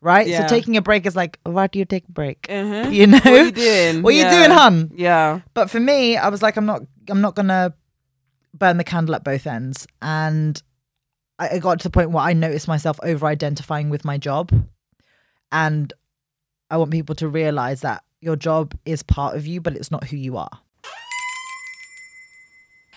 right? Yeah. So taking a break is like, why do you take a break? Uh-huh. You know, What are you doing? What are you doing, hun? Yeah. But for me, I was like, I'm not, I'm not gonna burn the candle at both ends, and I I got to the point where I noticed myself over identifying with my job, and I want people to realize that your job is part of you, but it's not who you are.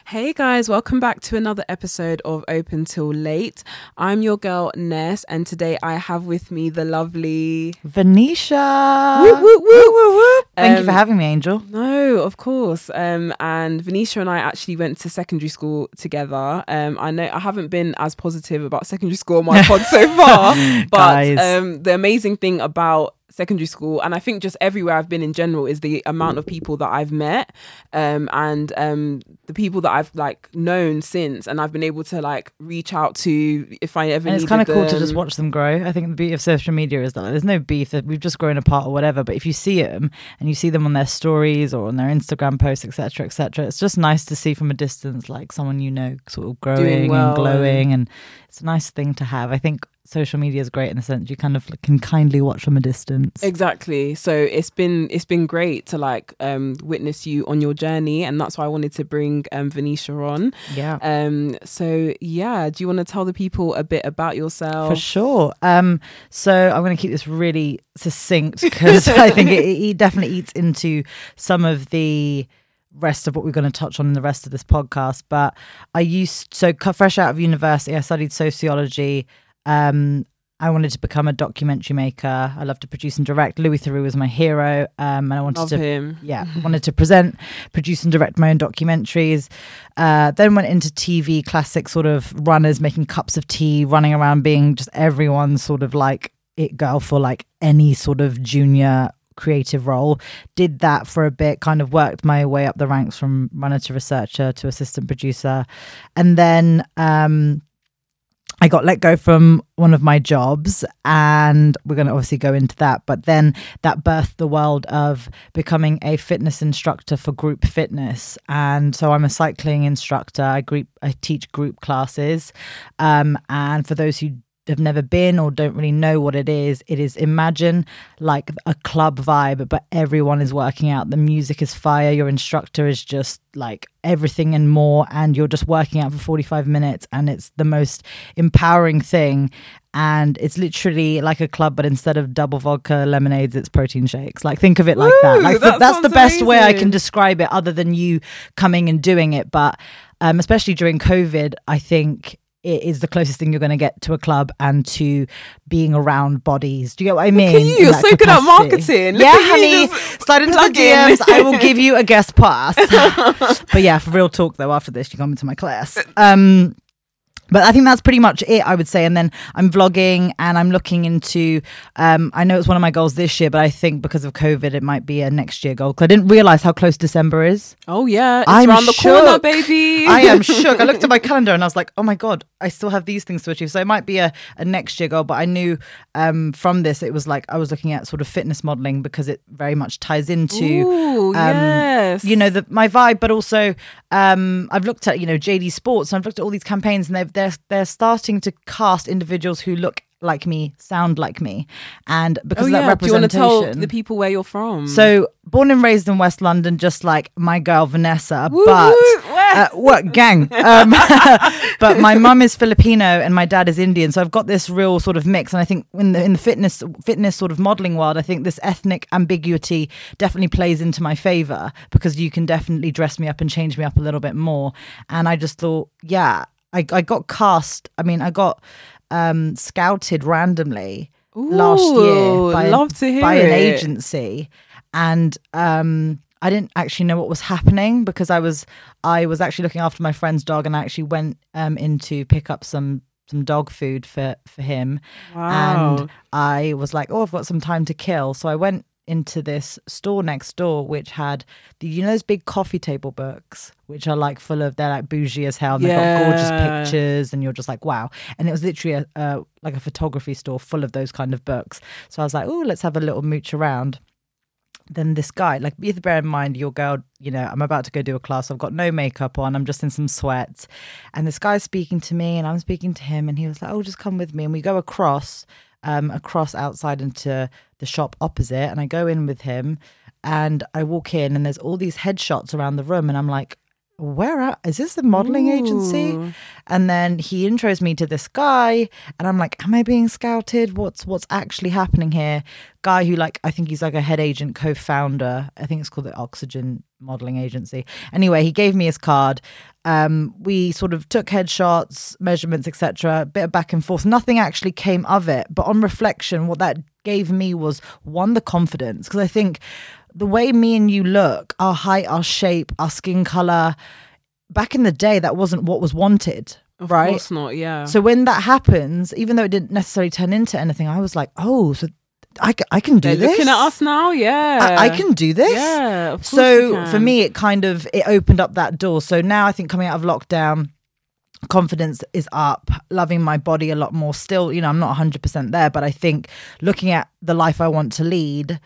Hey guys, welcome back to another episode of Open Till Late. I'm your girl Ness, and today I have with me the lovely. Vnisha. Whoop, whoop. Whoop, whoop. Thank you Um, for having me, Angel. No, of course. Um, and Vnisha and I actually went to secondary school together. Um, I know I haven't been as positive about secondary school on my pod so far, but um, the amazing thing about secondary school and I think just everywhere I've been in general is the amount of people that I've met um, and um, the people that I've like known since and I've been able to like reach out to if I ever And it's kind of cool to just watch them grow. I think the beauty of social media is that like, there's no beef that we've just grown apart or whatever. But if you see them and you see them on their stories or on their Instagram posts, etc., etc., it's just nice to see from a distance, like someone you know, sort of growing well and glowing, and it's a nice thing to have. I think social media is great in the sense you kind of can kindly watch from a distance. Exactly. So it's been it's been great to like um witness you on your journey and that's why I wanted to bring um Vnisha on. Yeah. Um so yeah, do you want to tell the people a bit about yourself? For sure. Um, so I'm going to keep this really succinct because I think it, it definitely eats into some of the rest of what we're going to touch on in the rest of this podcast. But I used so fresh out of university, I studied sociology. Um, I wanted to become a documentary maker. I love to produce and direct. Louis Theroux was my hero, um, and I wanted Love to him. yeah, wanted to present, produce, and direct my own documentaries. Uh, then went into TV, classic sort of runners making cups of tea, running around being just everyone's sort of like it girl for like any sort of junior creative role. Did that for a bit, kind of worked my way up the ranks from runner to researcher to assistant producer. And then um I got let go from one of my jobs, and we're going to obviously go into that. But then that birthed the world of becoming a fitness instructor for group fitness. And so I'm a cycling instructor. I group, I teach group classes. Um, and for those who have never been or don't really know what it is, it is imagine like a club vibe, but everyone is working out. The music is fire. Your instructor is just like everything and more. And you're just working out for 45 minutes. And it's the most empowering thing. And it's literally like a club, but instead of double vodka lemonades, it's protein shakes. Like think of it like that. Like that that's the best way I can describe it, other than you coming and doing it. But um, especially during COVID, I think it is the closest thing you're going to get to a club and to being around bodies. Do you get what I mean? at you, you're so good at marketing. Look yeah, honey. Slide into the. DMs. I will give you a guest pass. but yeah, for real talk though, after this, you come into my class. Um, but I think that's pretty much it, I would say. And then I'm vlogging and I'm looking into. Um, I know it's one of my goals this year, but I think because of COVID, it might be a next year goal. Because I didn't realize how close December is. Oh yeah, it's I'm around the corner, baby. I am shook. I looked at my calendar and I was like, oh my God, I still have these things to achieve. So it might be a, a next year goal, but I knew um, from this, it was like I was looking at sort of fitness modeling because it very much ties into. Ooh, yes. You know the my vibe, but also um, I've looked at you know JD Sports and I've looked at all these campaigns and they're they're they're starting to cast individuals who look like me, sound like me, and because Oh of that yeah. Do you want to representation. tell the people where you're from? So born and raised in West London, just like my girl Vanessa, Woo, but woo, uh, what gang? Um, but my mum is Filipino and my dad is Indian, so I've got this real sort of mix. And I think in the in the fitness fitness sort of modeling world, I think this ethnic ambiguity definitely plays into my favor because you can definitely dress me up and change me up a little bit more. And I just thought, yeah, I I got cast. I mean, I got um scouted randomly last year by, love to hear by an agency and um I didn't actually know what was happening because I was I was actually looking after my friend's dog and I actually went um in to pick up some some dog food for for him Wow. and I was like oh I've got some time to kill so I went into this store next door which had the you know those big coffee table books which are like full of they're like bougie as hell and they've got gorgeous pictures and you're just like wow and it was literally a, like a photography store full of those kind of books so I was like oh let's have a little mooch around then this guy, like, you to bear in mind, your girl, you know, I'm about to go do a class. I've got no makeup on. I'm just in some sweats. And this guy's speaking to me and I'm speaking to him. And he was like, oh, just come with me. And we go across um, across outside into the shop opposite, and I go in with him, and I walk in, and there's all these headshots around the room, and I'm like, where are, is this the modeling agency? And then he intros me to this guy, and I'm like, "Am I being scouted? What's what's actually happening here?" Guy who like I think he's like a head agent, co-founder. I think it's called the Oxygen Modeling Agency. Anyway, he gave me his card. Um, we sort of took headshots, measurements, etc. A bit of back and forth. Nothing actually came of it, but on reflection, what that gave me was one the confidence because I think the way me and you look, our height, our shape, our skin color, back in the day, that wasn't what was wanted, Of right? course not. Yeah. So when that happens, even though it didn't necessarily turn into anything, I was like, oh, so I, I can do They're this. looking at us now. Yeah. I, I can do this. Yeah. Of So for me, it kind of it opened up that door. So now I think coming out of lockdown, confidence is up. Loving my body a lot more. Still, you know, I'm not 100 percent there, but I think looking at the life I want to lead.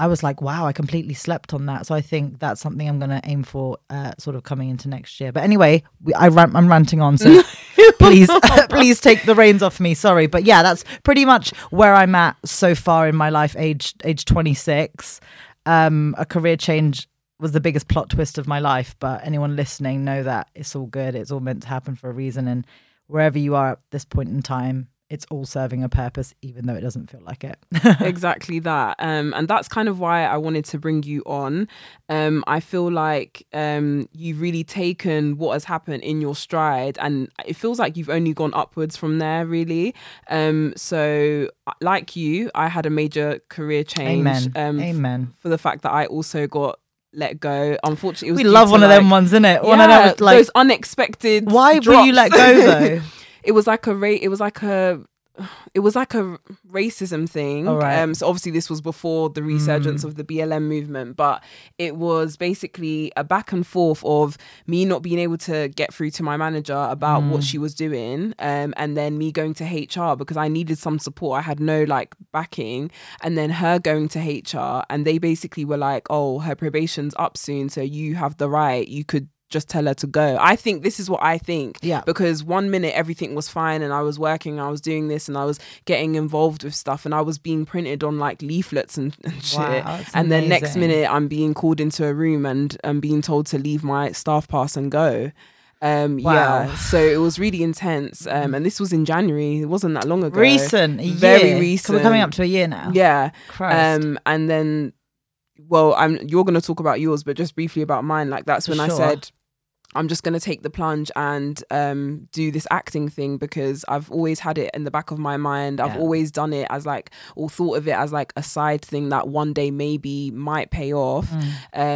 I was like, wow, I completely slept on that. So I think that's something I'm going to aim for, uh, sort of coming into next year. But anyway, we, I ran, I'm ranting on, so please, please take the reins off me. Sorry, but yeah, that's pretty much where I'm at so far in my life. Age age 26, um, a career change was the biggest plot twist of my life. But anyone listening know that it's all good. It's all meant to happen for a reason, and wherever you are at this point in time, it's all serving a purpose, even though it doesn't feel like it. exactly that um and that's kind of why i wanted to bring you on um i feel like um you've really taken what has happened in your stride and it feels like you've only gone upwards from there really um so like you i had a major career change Amen. um Amen. for the fact that i also got let go unfortunately it was We love one of like- them ones, isn't it? yeah, One of them was like, those unexpected why were you let go though? it was like a rate it was like a it was like a racism thing right. um so obviously this was before the resurgence Mm. of the blm movement but it was basically a back and forth of me not being able to get through to my manager about Mm. what she was doing um and then me going to hr because i needed some support i had no like backing and then her going to hr and they basically were like oh her probation's up soon so you have the right you could just tell her to go. I think this is what I think Yeah. because one minute everything was fine and I was working, I was doing this and I was getting involved with stuff and I was being printed on like leaflets and, and shit. Wow, and then next minute I'm being called into a room and I'm being told to leave my staff pass and go. Um Wow. yeah. So it was really intense. Um and this was in January. It wasn't that long ago. recent, Very recent. We're coming up to a year now. Yeah. Christ. Um, and then, well, I'm you're gonna talk about yours, but just briefly about mine. Like that's when I said. I'm just gonna take the plunge and um, do this acting thing because I've always had it in the back of my mind. I've Yeah. always done it as like, or thought of it as like a side thing that one day maybe might pay off. Mm.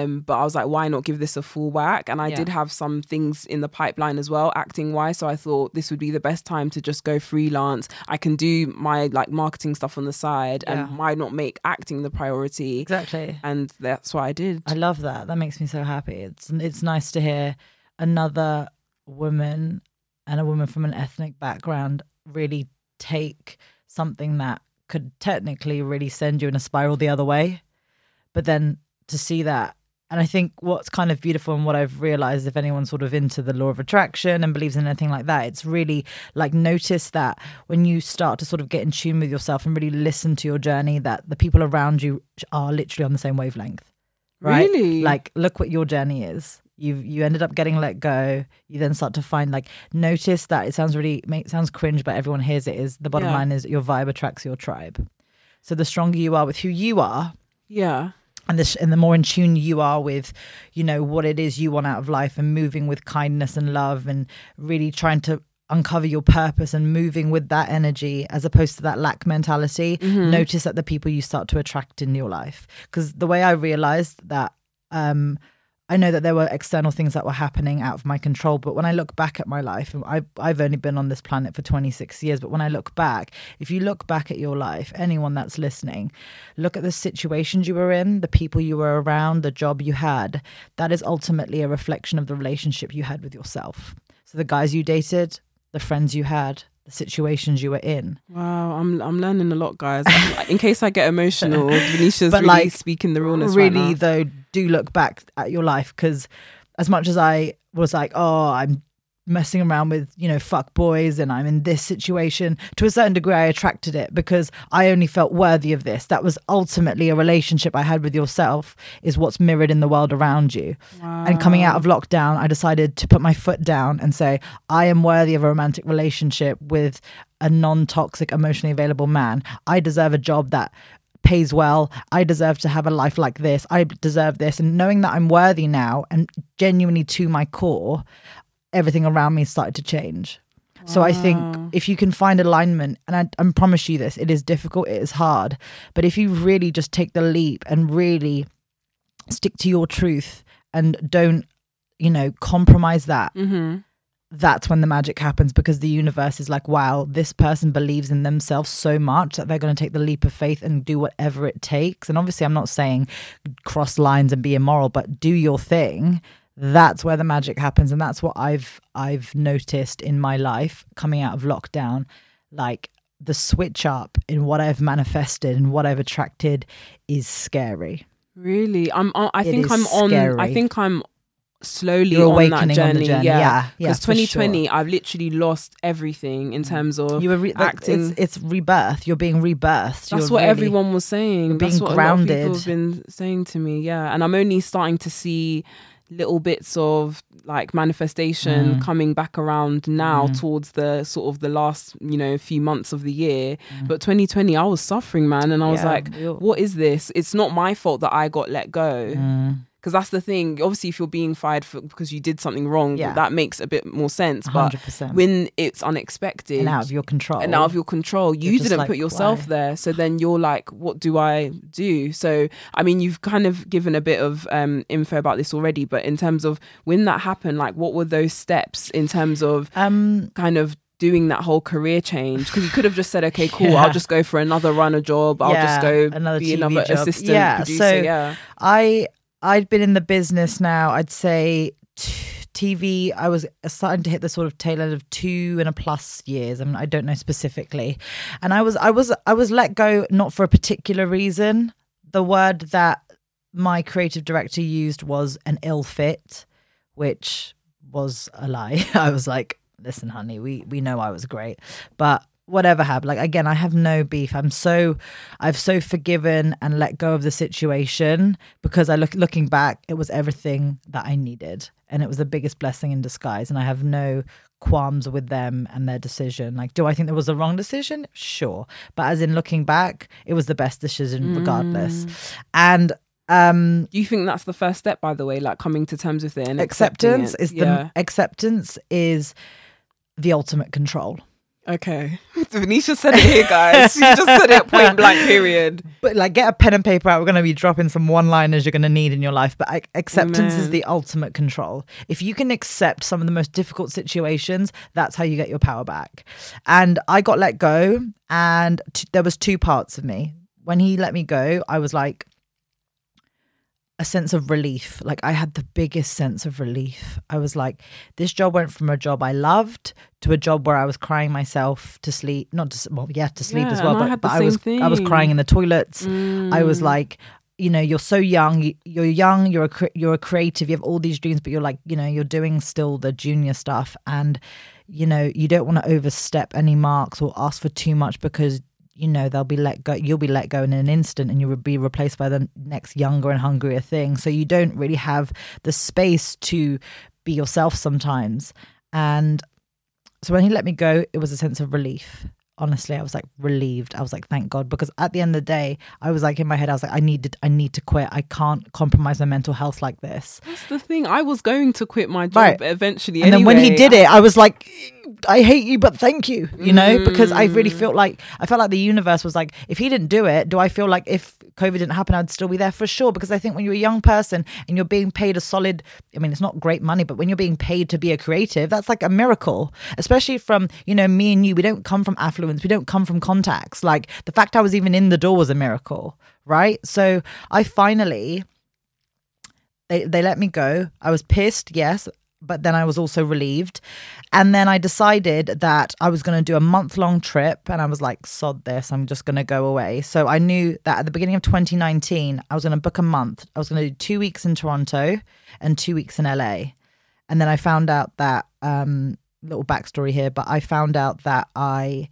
Um, but I was like, why not give this a full whack? And I Yeah. did have some things in the pipeline as well, acting wise. So I thought this would be the best time to just go freelance. I can do my like marketing stuff on the side Yeah. and why not make acting the priority? exactly. And that's what I did. I love that. That makes me so happy. It's it's nice to hear another woman and a woman from an ethnic background really take something that could technically really send you in a spiral the other way. But then to see that and I think what's kind of beautiful and what I've realized, if anyone's sort of into the law of attraction and believes in anything like that, it's really like notice that when you start to sort of get in tune with yourself and really listen to your journey, that the people around you are literally on the same wavelength right? Really? Like, look what your journey is. You you ended up getting let go. You then start to find like notice that it sounds really make, sounds cringe, but everyone hears it. Is the bottom Yeah. line is your vibe attracts your tribe. So the stronger you are with who you are, Yeah. and the sh- and the more in tune you are with, you know, what it is you want out of life, and moving with kindness and love, and really trying to uncover your purpose and moving with that energy as opposed to that lack mentality notice that the people you start to attract in your life because the way i realized that um I know that there were external things that were happening out of my control, but when I look back at my life, and I, I've only been on this planet for 26 years, but when I look back, if you look back at your life, anyone that's listening, look at the situations you were in, the people you were around, the job you had. That is ultimately a reflection of the relationship you had with yourself. So the guys you dated, the friends you had, the situations you were in. Wow, I'm I'm learning a lot, guys. In case I get emotional, Vnisha But, really like, speaking the realness right really now. though do look back at your life because as much as i was like oh i'm messing around with, you know, fuck boys and I'm in this situation. To a certain degree, I attracted it because I only felt worthy of this. That was ultimately a relationship I had with yourself, is what's mirrored in the world around you. And coming out of lockdown, I decided to put my foot down and say, I am worthy of a romantic relationship with a non toxic, emotionally available man. I deserve a job that pays well. I deserve to have a life like this. I deserve this. And knowing that I'm worthy now and genuinely to my core, everything around me started to change. So I think if you can find alignment, and I, I promise you this, it is difficult, it is hard, but if you really just take the leap and really stick to your truth and don't, you know, compromise that, mm-hmm. That's when the magic happens because the universe is like, wow, this person believes in themselves so much that they're going to take the leap of faith and do whatever it takes. And obviously, I'm not saying cross lines and be immoral, but do your thing. That's where the magic happens, and that's what I've I've noticed in my life coming out of lockdown. Like the switch up in what I've manifested and what I've attracted is scary. Really, I'm. on- I think I'm on. I think I'm slowly You're on that awakening on the journey. journey. Yeah, Yeah, yeah, Because for 2020, I've literally lost everything in terms of You were re- acting. It's, it's rebirth. You're being rebirthed. That's You're what really- everyone was saying. being That's what a lot of people have been saying to me. Yeah, and I'm only starting to see little bits of like manifestation Mm. coming back around now towards the sort of the last you know few months of the year. But 2020, I was suffering, man, and I was Mm. Like, what is this? It's not my fault that I got let go. Because that's the thing. Obviously, if you're being fired for, because you did something wrong, Yeah. that makes a bit more sense. But 100%. when it's unexpected and out of your control. and out of your control. You didn't like, put yourself why? there. So then you're like, what do I do? So, I mean, you've kind of given a bit of um, info about this already, but in terms of when that happened, like, what were those steps in terms of um, kind of doing that whole career change? Because you could have just said, okay, cool, Yeah. I'll just go for another runner job. I'll just go another be TV another job. assistant Yeah, producer. so- yeah. I I'd been in the business now. I'd say TV. I was starting to hit the sort of tail end of two and a plus years. I mean, I don't know specifically, and I was I was I was let go not for a particular reason. The word that my creative director used was an ill fit, which was a lie. I was like, listen, honey, we we know I was great, but whatever happened, like again, I have no beef. I'm so I've so forgiven and let go of the situation because I look looking back, it was everything that I needed, and it was the biggest blessing in disguise. And I have no qualms with them and their decision. Like, do I think there was a wrong decision? Sure, but as in looking back, it was the best decision regardless. And um Do you think that's the first step, by the way, like coming to terms with it and acceptance it? is yeah. the acceptance is the ultimate control. Okay. Vnisha said it here, guys. She just said it point blank, period. But like, get a pen and paper out. We're going to be dropping some one-liners you're going to need in your life. But like, acceptance is the ultimate control. If you can accept some of the most difficult situations, that's how you get your power back. And I got let go, and t- there was two parts of me. When he let me go, I was like a sense of relief. Like I had the biggest sense of relief. I was like, this job went from a job I loved to a job where I was crying myself to sleep. Not to well, yeah, to sleep as well. and I But, but I was same I was crying in the toilets. I was Mm. like, you know, you're so young. you- You're young. You're a cre- you're a creative. You have all these dreams, but you're like, you know, you're doing still the junior stuff, and you know, you don't want to overstep any marks or ask for too much because you know they'll be let go. You'll be let go in an instant, and you'll be replaced by the next younger and hungrier thing. So you don't really have the space to be yourself sometimes. And so when he let me go, it was a sense of relief. Honestly, I was like relieved. I was like, thank God, because at the end of the day, I was like in my head, I was like, I needed, I need to quit. I can't compromise my mental health like this. That's the thing. I was going to quit my job Right. eventually. And then when he did it, I was like, I hate you, but thank you, you know, because I really Mm. felt like I felt like the universe was like, if he didn't do it, do I feel like if COVID didn't happen, I'd still be there for sure? Because I think when you're a young person and you're being paid a solid, I mean, it's not great money, but when you're being paid to be a creative, that's like a miracle, especially from, you know, me and you. We don't come from affluence, we don't come from contacts. Like the fact I was even in the door was a miracle, right? So I finally they they let me go. I was pissed, yes, but then I was also relieved. And then I decided that I was going to do a month long trip and I was like, sod this, I'm just going to go away. So I knew that at the beginning of 2019, I was going to book a month. I was going to do 2 weeks in Toronto and 2 weeks in LA. and then I found out that um, little backstory here, but I found out that I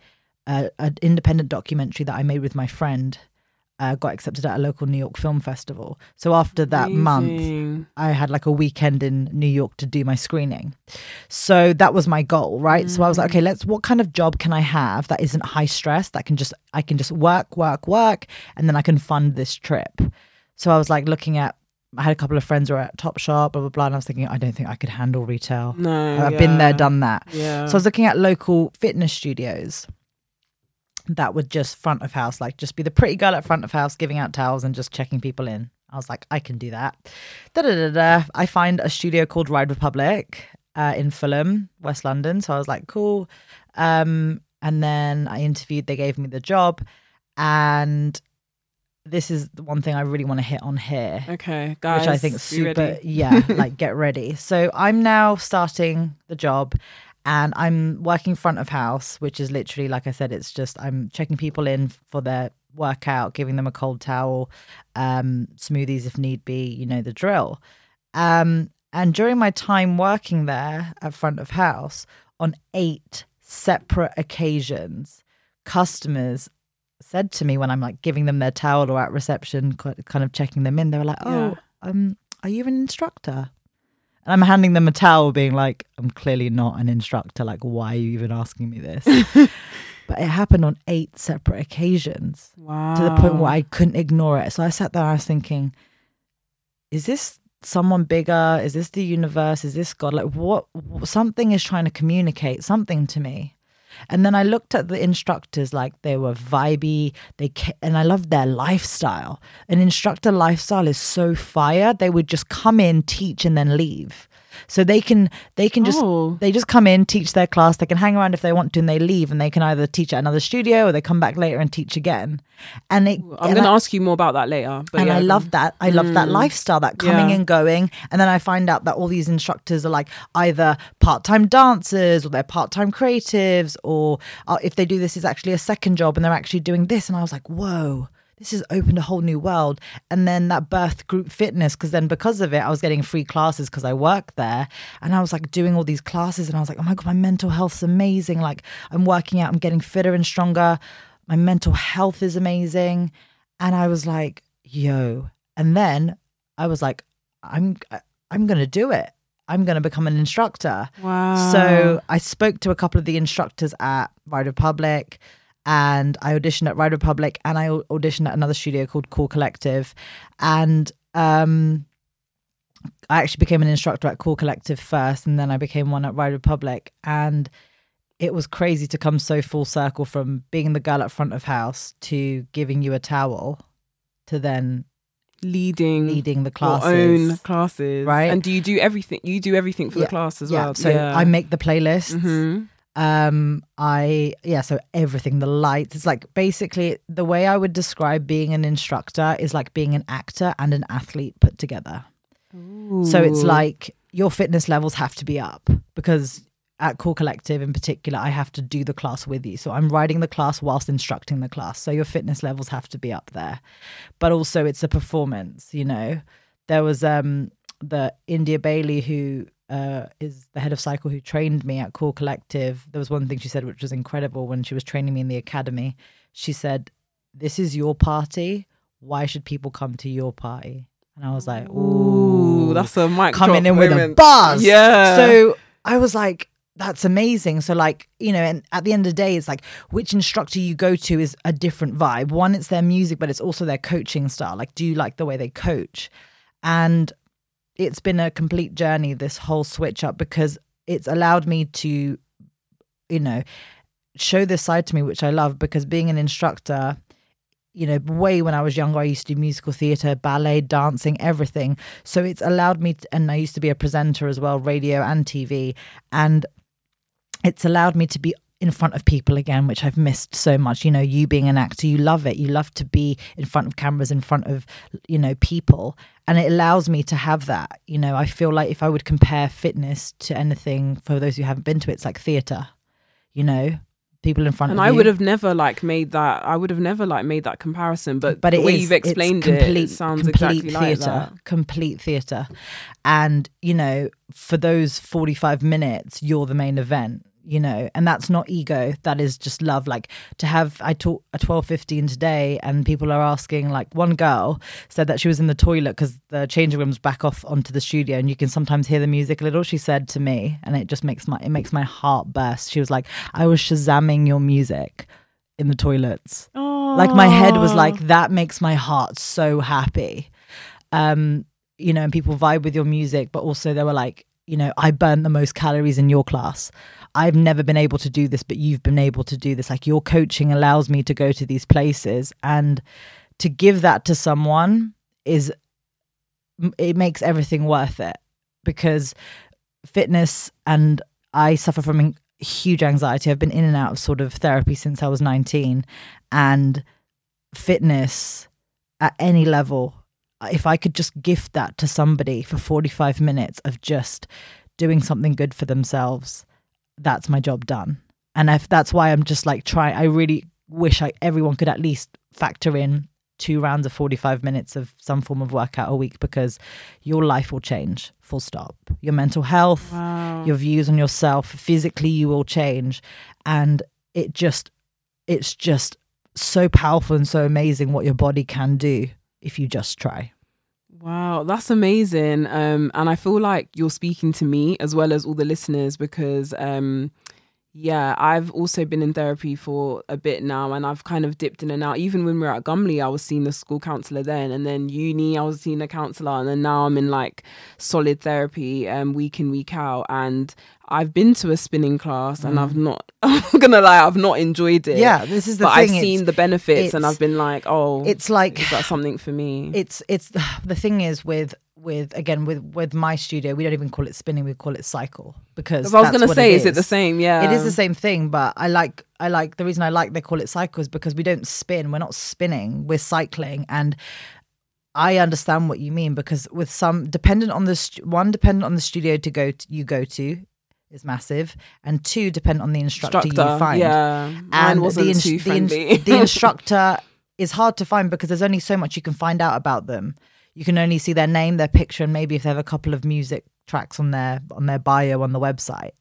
uh, an independent documentary that I made with my friend uh, got accepted at a local New York film festival. So after that month, I had like a weekend in New York to do my screening. So that was my goal, right? So I was like, okay, let's what kind of job can I have that isn't high stress that can just I can just work, work, work and then I can fund this trip. So I was like looking at I had a couple of friends who were at Topshop, blah blah blah, and I was thinking, I don't think I could handle retail. No, I've been there, done that. Yeah. So I was looking at local fitness studios that would just front of house, like just be the pretty girl at front of house giving out towels and just checking people in. I was like, I can do that. Da da da da. I find a studio called Ride Republic uh, in Fulham, West London. So I was like, cool. Um, and then I interviewed. They gave me the job, and this is the one thing I really want to hit on here okay, guys. which I think super yeah, like get ready. So I'm now starting the job and I'm working front of house, which is literally like I said, it's just I'm checking people in for their workout, giving them a cold towel, um, smoothies if need be, you know the drill. Um, and during my time working there at front of house, on eight separate occasions, customers said to me when I'm like giving them their towel or at reception, kind of checking them in, they were like, "Oh, Yeah. um, are you an instructor?" And I'm handing them a towel, being like, "I'm clearly not an instructor. Like, why are you even asking me this?" but it happened on eight separate occasions Wow. to the point where I couldn't ignore it. So I sat there and I was thinking, is this someone bigger? Is this the universe? Is this God? Like what something is trying to communicate something to me. And then I looked at the instructors like they were vibey, they and I loved their lifestyle. An instructor lifestyle is so fire. They would just come in, teach and then leave. So they can they can just Oh. they just come in, teach their class. They can hang around if they want to, and they leave. And they can either teach at another studio or they come back later and teach again. And it, I'm going to ask you more about that later. But and yeah, I love that. I love that lifestyle, that coming Yeah. and going. And then I find out that all these instructors are like either part time dancers or they're part time creatives, or uh, if they do this, is actually a second job and they're actually doing this. And I was like, whoa. This has opened a whole new world. And then that birth group fitness, because then because of it, I was getting free classes because I work there. And I was like doing all these classes and I was like, oh my God, my mental health's amazing. Like I'm working out, I'm getting fitter and stronger. My mental health is amazing. And I was like, yo. And then I was like, I'm uh, I'm gonna do it. I'm gonna become an instructor. Wow. So I spoke to a couple of the instructors at Ride Republic and I auditioned at Ride Republic and I auditioned at another studio called Core Collective. And um I actually became an instructor at Core Collective first and then I became one at Ride Republic. And it was crazy to come so full circle from being the girl at front of house to giving you a towel to then leading, leading the classes. own classes, right? And do you do everything? You do everything for Yeah, the class as yeah. well. So I make the playlists. Mhm. Um, I yeah, so everything, the lights. It's like basically the way I would describe being an instructor is like being an actor and an athlete put together. So it's like your fitness levels have to be up because at Core Collective in particular, I have to do the class with you. So I'm riding the class whilst instructing the class. So your fitness levels have to be up there. But also it's a performance, you know. There was um the India Bailey who uh, is the head of cycle who trained me at Core Collective. There was one thing she said which was incredible when she was training me in the academy. She said, This is your party. Why should people come to your party? And I was like, Ooh, Ooh, that's a mic coming in with a moment. buzz. Yeah. So I was like, that's amazing. So like, you know, and at the end of the day, it's like which instructor you go to is a different vibe. One, it's their music, but it's also their coaching style. Like, do you like the way they coach? And it's been a complete journey, this whole switch up, because it's allowed me to, you know, show this side to me, which I love because being an instructor, you know, way when I was younger, I used to do musical theatre, ballet, dancing, everything. So it's allowed me, to, and I used to be a presenter as well, radio and TV. And it's allowed me to be in front of people again, which I've missed so much. You know, you being an actor, you love it. You love to be in front of cameras, in front of, you know, people. And it allows me to have that. You know, I feel like if I would compare fitness to anything, for those who haven't been to it, it's like theatre, you know, people in front of and of I you. would have never like made that. I would have never like made that comparison. But but the it way is- you've explained it, complete, it sounds complete exactly like theatre, that. complete theatre. And you know, for those forty-five minutes, you're the main event. You know, and that's not ego. That is just love. Like to have. I taught a twelve fifteen today, and people are asking. Like one girl said that she was in the toilet because the changing room's back off onto the studio, and you can sometimes hear the music a little. She said to me, and it just makes my it makes my heart burst. She was like, "I was shazamming your music in the toilets." like my head was like that makes my heart so happy um you know and people vibe with your music but also they were like you know i burnt the most calories in your class i've never been able to do this but you've been able to do this. Like your coaching allows me to go to these places and to give that to someone is it makes everything worth it because fitness and i suffer from huge anxiety. I've been in and out of sort of therapy since i was 19 and fitness at any level uh, if i could just gift that to somebody for 45 minutes of just doing something good for themselves that's my job done. And if that's why i'm just like trying i really wish I, everyone could at least factor in two rounds of 45 minutes of some form of workout a week because your life will change full stop. Your mental health Wow. your views on yourself physically you will change. And it just it's just so powerful and so amazing what your body can do if you just try Wow, that's amazing. Um, and I feel like you're speaking to me as well as all the listeners because, um, yeah, I've also been in therapy for a bit now, and I've kind of dipped in and out. Even when we were at Gumley, I was seeing the school counselor then, and then uni, I was seeing a counselor, and then now I'm in like solid therapy, um, week in week out. And I've been to a spinning class, and I've not. I'm not gonna lie, I've not enjoyed it. Mm. yeah this is the but thing I've it's- seen the benefits, and I've been like, oh, it's like is that something for me? it's it's the thing is with with again with with my studio we don't even call it spinning we call it cycle because I was that's gonna what say, it is it the same? Yeah, it is the same thing but i like i like the reason i like they call it cycle is because we don't spin we're not spinning we're cycling and i understand what you mean because with some dependent on the stu- one dependent on the studio to go to, you go to is massive and two depend on the instructor, you find Yeah, and wasn't the, ins- the, friendly. the instructor is hard to find because there's only so much you can find out about them. You can only see their name, their picture, and maybe if they have a couple of music tracks on their on their bio on the website.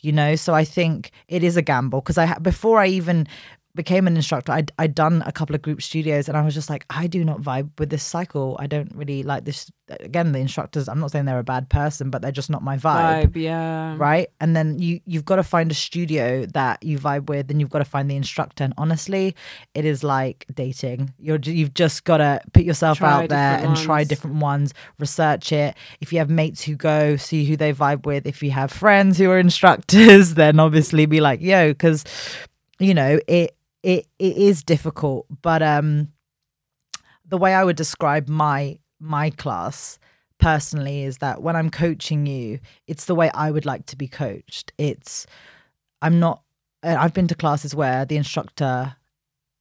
You know, so I think it is a gamble because I ha- before I even became an instructor, I'd, I'd done a couple of group studios and I was just like, I do not vibe with this cycle. I don't really like this. Again, the instructors, I'm not saying they're a bad person, but they're just not my vibe. Vibe. Yeah, right? And then you you've got to find a studio that you vibe with and you've got to find the instructor. And honestly it is like dating. You're, you've just got to put yourself Try out there and different try different ones research it. If you have mates who go see who they vibe with if you have friends who are instructors then obviously be like yo because you know it it it is difficult but um the way i would describe my my class personally is that when i'm coaching you it's the way i would like to be coached. It's i'm not i've been to classes where the instructor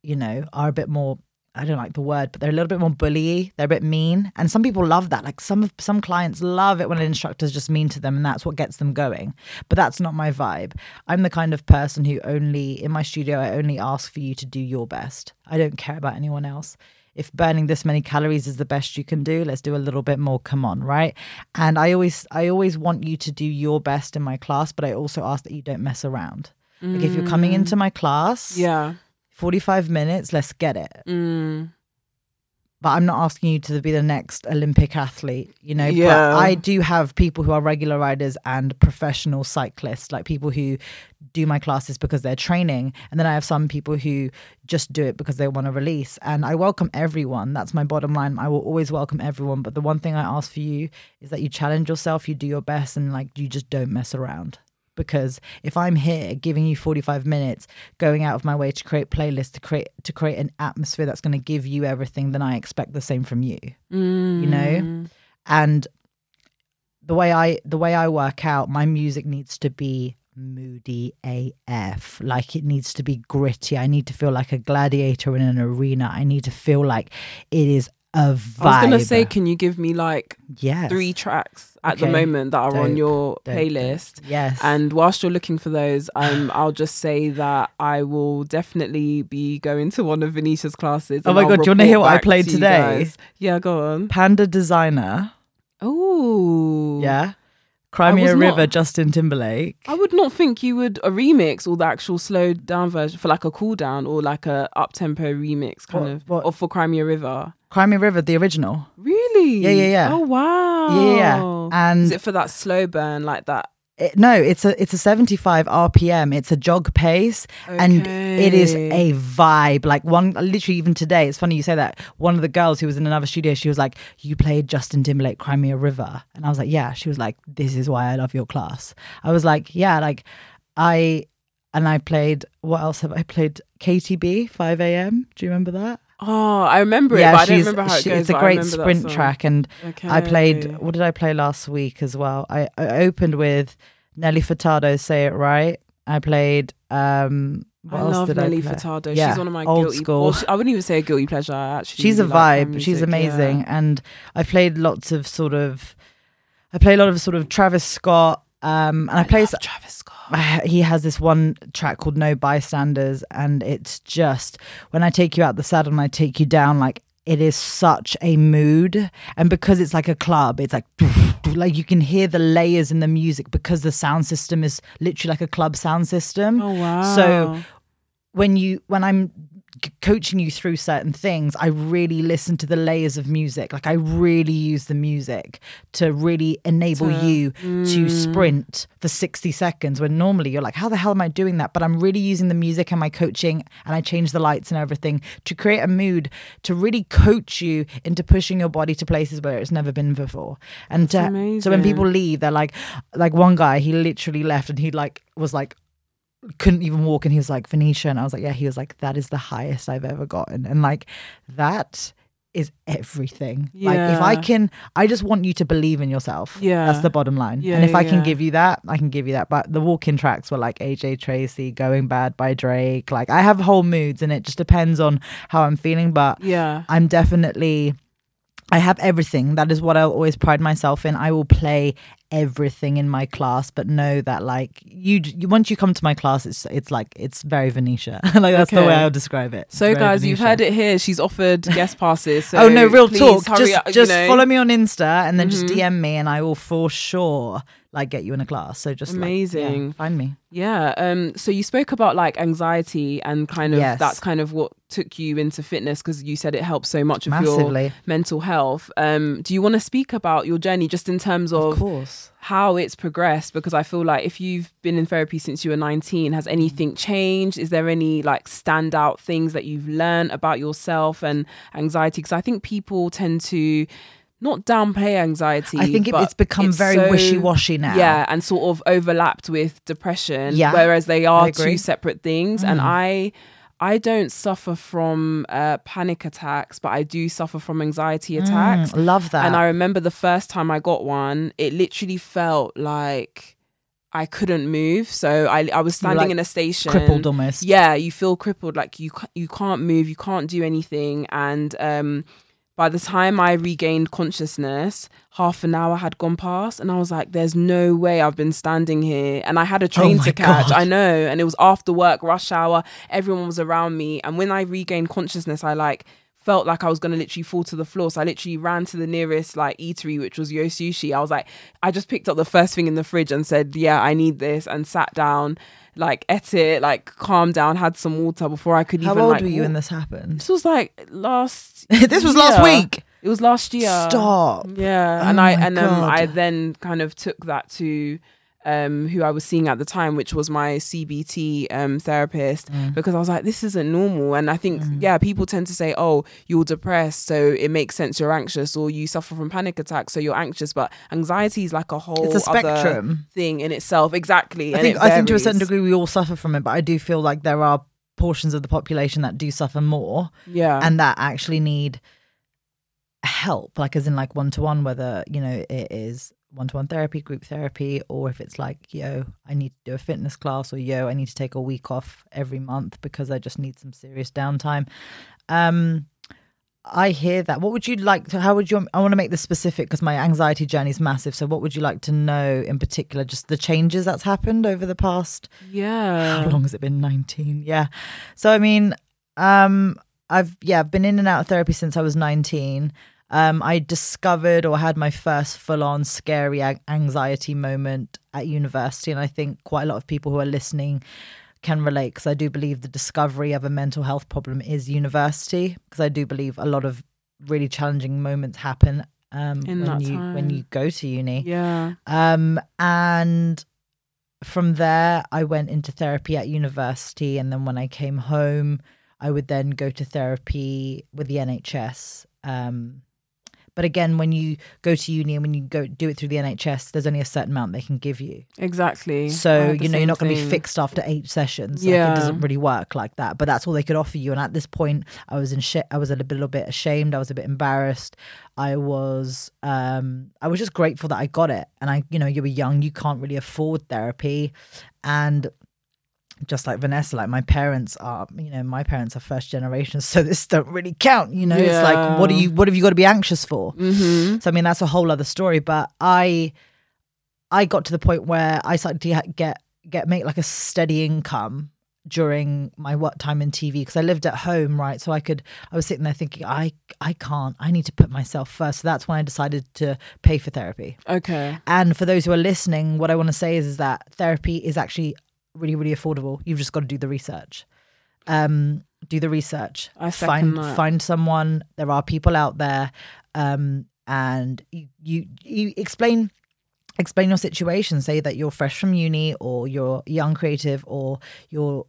you know are a bit more i don't like the word but they're a little bit more bully they're a bit mean. And some people love that. Like some some clients love it when an instructor's just mean to them and that's what gets them going. But that's not my vibe. I'm the kind of person who only in my studio i only ask for you to do your best. I don't care about anyone else. If burning this many calories is the best you can do let's do a little bit more. Come on right? And i always i always want you to do your best in my class but i also ask that you don't mess around. Like if you're coming mm. into my class yeah. 45 minutes let's get it Mm. but I'm not asking you to be the next Olympic athlete, you know. Yeah. But I do have people who are regular riders and professional cyclists, like people who do my classes because they're training. And then I have some people who just do it because they want to release. And I welcome everyone. That's my bottom line. I will always welcome everyone. But the one thing I ask for you is that you challenge yourself, you do your best, and like you just don't mess around because if I'm here giving you 45 minutes, going out of my way to create playlists, to create to create an atmosphere that's going to give you everything, then I expect the same from you. Mm. You know, and the way I the way I work out, my music needs to be moody AF. Like it needs to be gritty. I need to feel like a gladiator in an arena. I need to feel like it is a vibe. I was gonna say, can you give me like yes. three tracks at the moment that are on your dope, playlist? Yes. And whilst you're looking for those, um, I'll just say that I will definitely be going to one of Vnisha's classes. Oh my I'll God, do you wanna hear what I played to today? Yeah, go on. Panda Desiigner. Oh, Yeah. Crimea was not- River, Justin Timberlake. I would not think you would a remix or the actual slowed down version for like a cool down or like a up tempo remix kind What- of what? or for Cry Me a River. Cry Me a River, the original. Really? Yeah, yeah, yeah. Oh wow. Yeah, yeah, yeah. And Is it for that slow burn like that? It, no, it's a it's a 75 RPM. It's a jog pace, and it is a vibe. Like one, literally even today. It's funny you say that. One of the girls who was in another studio, she was like, "You played Justin Timberlake, Cry Me a River," and I was like, "Yeah." She was like, "This is why I love your class." I was like, "Yeah." Like I and I played. What else have I played? KTB 5 a.m. Do you remember that? Oh, I remember it, but I don't remember how it she- goes. it's a great sprint track, and Okay. I played. What did I play last week as well? I, I opened with Nelly Furtado's "Say It Right." I played. um what I love Nelly? Furtado. Yeah, She's one of my old guilty. school. she- I wouldn't even say a guilty pleasure. I actually, She's a really like her vibe. She's amazing, yeah. and I played lots of sort of. I play a lot of sort of Travis Scott, um, and I, play. love Travis Scott. He has this one track called "No Bystanders," and it's just when I take you out the saddle and I take you down, like it is such a mood, and because it's like a club, it's like like you can hear the layers in the music because the sound system is literally like a club sound system Oh wow. So when you when i'm c- coaching you through certain things i really listen to the layers of music. Like i really use the music to really enable To- you to mm. sprint for 60 seconds when normally you're like how the hell am i doing that? But i'm really using the music and my coaching and i change the lights and everything to create a mood to really coach you into pushing your body to places where it's never been before. And to, uh, so when people leave they're like like one guy he literally left and he like was like couldn't even walk and he was like Vnisha. And I was like yeah he was like that is the highest I've ever gotten. And like that is everything. Like if I can I just want you to believe in yourself. Yeah. that's the bottom line. Yeah, and if I yeah. can give you that I can give you that. But the walk-in tracks were like AJ Tracey Going Bad by Drake. Like I have whole moods and it just depends on how I'm feeling but yeah. I'm definitely I have everything. That is what I always pride myself in. I will play everything in my class, but know that like you, you once you come to my class, it's it's like it's very Vnisha. like that's the way I'll describe it. So guys, you've heard it here. She's offered guest passes. So oh no, real talk. Just up, just know. follow me on Insta and then just Mhm. DM me, and I will for sure like get you in a class. So just like, yeah, Amazing. find me. Yeah. Um. So you spoke about like anxiety and kind of Yes. that's kind of what took you into fitness because you said it helps so much of your mental health. Um. Do you want to speak about your journey just in terms of of, course. how it's progressed? Because I feel like if you've been in therapy since you were 19, has anything changed? Is there any like standout things that you've learned about yourself and anxiety? Because I think people tend to not downplay anxiety. I think it, it's become it's very so- wishy washy now. Yeah, and sort of overlapped with depression. Yeah, whereas they are two separate things. And Mm. I, I don't suffer from uh, panic attacks, but I do suffer from anxiety attacks. Mm, love that. And I remember the first time I got one, it literally felt like I couldn't move. So I, I was standing like, in a station, crippled almost. yeah, you feel crippled, like you you can't move, you can't do anything, and um, by the time I regained consciousness, half an hour had gone past, and I was like, "There's no way I've been standing here." And I had a oh train Oh to catch. God. I know, and it was after work, rush hour. Everyone was around me, and when I regained consciousness, I like felt like I was gonna literally fall to the floor. So I literally ran to the nearest like eatery, which was Yo Sushi. I was like, I just picked up the first thing in the fridge and said, "Yeah, I need this," and sat down, like ate it, like calmed down, had some water before I could How even How old like. were you walk. when this happened? This was like last. this was last week. It was last year. Stop. Yeah, Oh and I and um, God. I then kind of took that to um who I was seeing at the time, which was my CBT um therapist, Mm. because I was like, this isn't normal. And I think yeah, people tend to say, oh, you're depressed, so it makes sense you're anxious, or you suffer from panic attacks, so you're anxious. But anxiety is like a whole It's a other spectrum. thing in itself. Exactly. I think I think to a certain degree we all suffer from it, but I do feel like there are portions of the population that do suffer more Yeah. and that actually need help, like as in like one to one, whether you know it is one to one therapy, group therapy, or if it's like yo, I need to do a fitness class, or yo, I need to take a week off every month because I just need some serious downtime. Um, I hear that. What would you like to? How would you? I want to make this specific because my anxiety journey is massive. So, what would you like to know in particular? Just the changes that's happened over the past. Yeah. How long has it been? Nineteen. Yeah. So, I mean, um, I've yeah, I've been in and out of therapy since I was nineteen. Um, I discovered or had my first full-on scary a- anxiety moment at university, and I think quite a lot of people who are listening can relate because I do believe the discovery of a mental health problem is university because I do believe a lot of really challenging moments happen um, when you when you go to uni. Yeah. Um, and from there, I went into therapy at university, and then when I came home, I would then go to therapy with the NHS. Um, but again, when you go to uni and when you go do it through the NHS, there's only a certain amount they can give you. Exactly. So you know you're not going to be fixed after eight sessions. Like, Yeah. it doesn't really work like that. But that's all they could offer you. And at this point, I was in shit. I was a little bit ashamed. I was a bit embarrassed. I was um I was just grateful that I got it. And I, you know, you were young. You can't really afford therapy, and just like Vanessa, like my parents are, you know, my parents are first generation, so this don't really count. You know, it's like, what do you, what have you got to be anxious for? Mhm. So I mean, that's a whole other story. But I, I got to the point where I started to get get make like a steady income during my work time in TV because I lived at home, right? So I could. I was sitting there thinking, I I can't. I need to put myself first. So that's when I decided to pay for therapy. Okay. And for those who are listening, what I want to say is, is that therapy is actually really, really affordable. You've just got to do the research. Um, do the research. I find that. find someone. There are people out there, um, and you, you you explain explain your situation. Say that you're fresh from uni, or you're young creative, or you're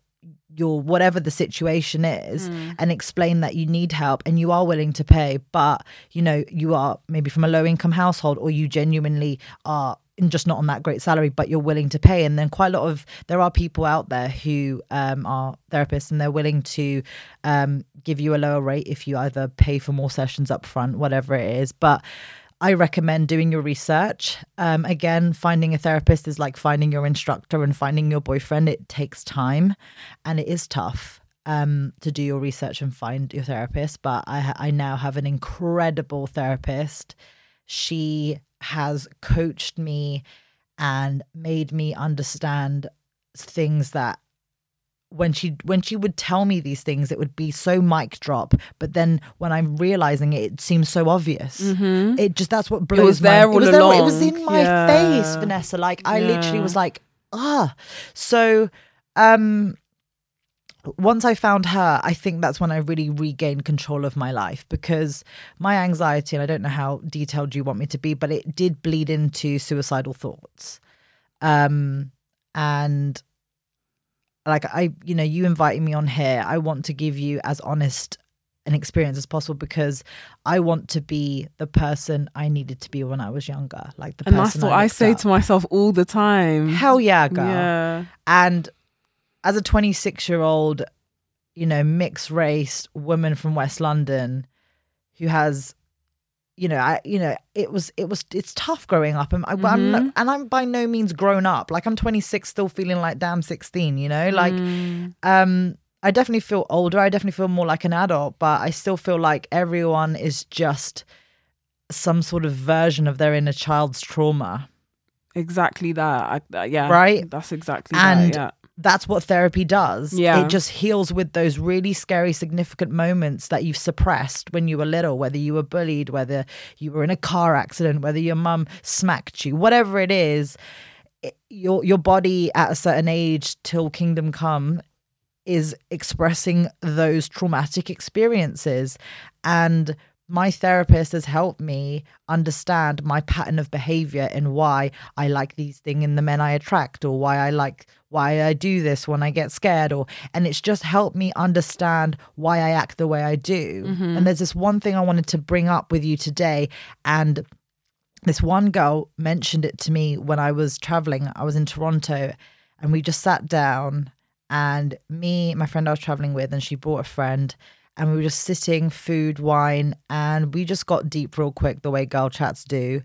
you're whatever the situation is Mm. and explain that you need help and you are willing to pay but you know you are maybe from a low income household or you genuinely are just not on that great salary but you're willing to pay and then quite a lot of there are people out there who um, are therapists and they're willing to um, give you a lower rate if you either pay for more sessions up front whatever it is but I recommend doing your research. Um, again, finding a therapist is like finding your instructor and finding your boyfriend. It takes time and it is tough um, to do your research and find your therapist. But I, I now have an incredible therapist. She has coached me and made me understand things that when she when she would tell me these things it would be so mic drop but then when i'm realizing it it seems so obvious. Mhm. it just that's what blows was my- there it all was there, it was in my Yeah. face vanessa. Like i literally was like ah. So um once i found her i think that's when i really regained control of my life because my anxiety and i don't know how detailed you want me to be but it did bleed into suicidal thoughts um and like i you know you inviting me on here i want to give you as honest an experience as possible because i want to be the person i needed to be when i was younger like the And that's person what I looked say up. to myself all the time. hell yeah girl Yeah. and as a 26 year old, you know, mixed race woman from West London who has, you know, I, you know, it was, it was, it's tough growing up. And I, I'm not, and I'm by no means grown up. Like I'm 26, still feeling like damn 16, you know, like, Mm. um, I definitely feel older. I definitely feel more like an adult, but I still feel like everyone is just some sort of version of their inner child's trauma. exactly that. I, uh, yeah. Right? That's exactly And that. Yeah. That's what therapy does. Yeah. It just heals with those really scary, significant moments that you've suppressed when you were little, whether you were bullied, whether you were in a car accident, whether your mum smacked you, whatever it is, it, your your body at a certain age till kingdom come is expressing those traumatic experiences. And my therapist has helped me understand my pattern of behavior and why I like these things in the men I attract or why I like why I do this when I get scared or and it's just helped me understand why I act the way I do. Mm-hmm. And there's this one thing I wanted to bring up with you today and this one girl mentioned it to me when I was traveling. I was in Toronto and we just sat down and me, my friend I was traveling with, and she brought a friend and we were just sitting, food, wine, and we just got deep real quick the way girl chats do.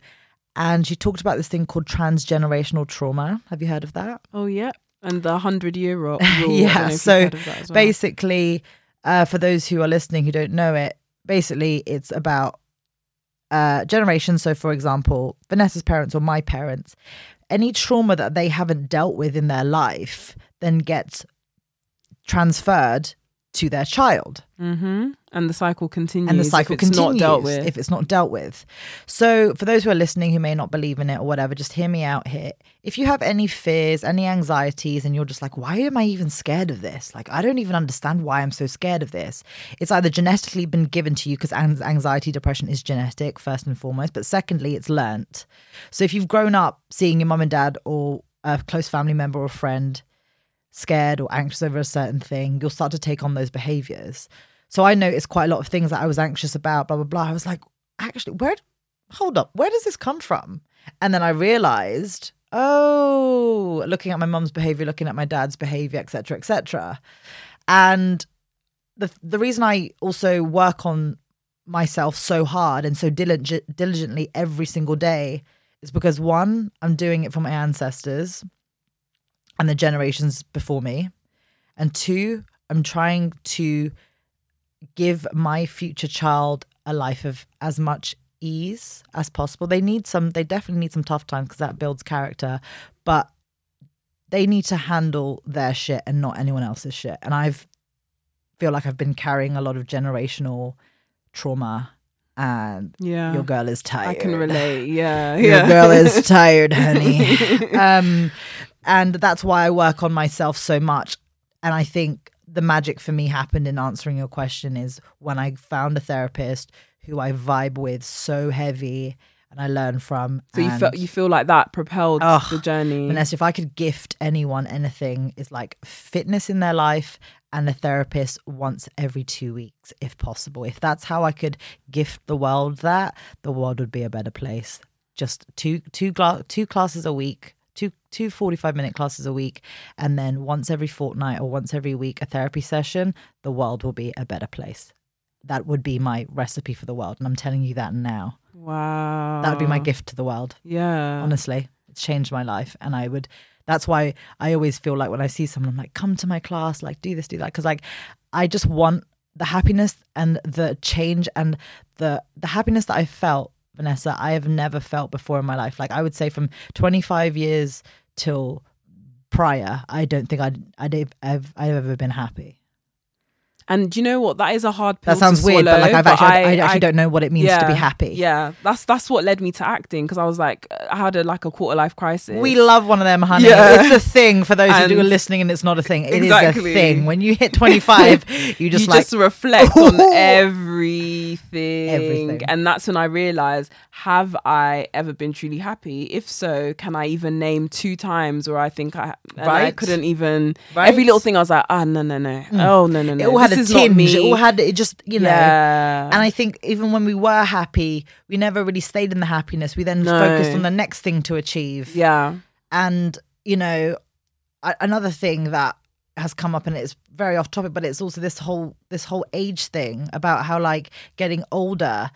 And she talked about this thing called transgenerational trauma. Have you heard of that? Oh yeah. And the hundred year rule. I don't know yeah. So heard of that as well. basically, uh, for those who are listening who don't know it, basically it's about uh generations so for example vanessa's parents or my parents any trauma that they haven't dealt with in their life then gets transferred to their child Mm-hmm. And the cycle continues. and the cycle if it's continues not dealt with. if it's not dealt with. So, for those who are listening who may not believe in it or whatever, just hear me out here. If you have any fears, any anxieties, and you're just like, why am I even scared of this? Like, I don't even understand why I'm so scared of this. It's either genetically been given to you because anxiety, depression is genetic, first and foremost, but secondly, it's learnt. So, if you've grown up seeing your mum and dad or a close family member or friend scared or anxious over a certain thing, you'll start to take on those behaviors. So I noticed quite a lot of things that I was anxious about, blah, blah, blah. I was like, actually, where, hold up, where does this come from? And then I realized, oh, looking at my mom's behavior, looking at my dad's behavior, etc., etc. And the the reason I also work on myself so hard and so diligent, diligently every single day is because one, I'm doing it for my ancestors and the generations before me, and two, I'm trying to give my future child a life of as much ease as possible. They need some, they definitely need some tough times because that builds character, but they need to handle their shit and not anyone else's shit. And I've feel like I've been carrying a lot of generational trauma and yeah. your girl is tired. I can relate. Yeah. Your yeah. girl is tired, honey. um, and that's why I work on myself so much. And I think the magic for me happened in answering your question is when I found a therapist who I vibe with so heavy and I learn from. So you felt you feel like that propelled Ugh, the journey. Vanessa, if I could gift anyone anything, is like fitness in their life and a therapist once every two weeks, if possible. If that's how I could gift the world that, the world would be a better place. Just two two gla- two classes a week, two two 45 minute classes a week, and then once every fortnight or once every week a therapy session, the world will be a better place. That would be my recipe for the world. And I'm telling you that now. wow. That would be my gift to the world Yeah. honestly it's changed my life and i would that's why i always feel like when i see someone I'm like come to my class like do this do that because like i just want the happiness and the change and the the happiness that i felt vanessa i have never felt before in my life. Like i would say from 25 years till prior i don't think i'd i'd have, i've ever been happy And do you know what? That is a hard pill that sounds to weird but like i've actually I, I, actually I- don't know what it means to be happy Yeah, that's that's what led me to acting because I was like, I had a like a quarter life crisis. We love one of them, honey. Yeah. It's a thing for those who are listening, and it's not a thing. It is Exactly. a thing. When you hit 25, you just you like, just reflect on everything. Everything. And that's when I realized, have I ever been truly happy? If so, can I even name two times where I think I and I couldn't even Right. every little thing I was like, ah no no no. Oh no no no. it all had is not tinge. me. It all had, it just, you know. yeah. And I think even when we were happy, we never really stayed in the happiness. We then No. focused on the next thing to achieve. yeah. And, you know, another thing that has come up and it's very off topic, but it's also this whole this whole age thing about how like getting older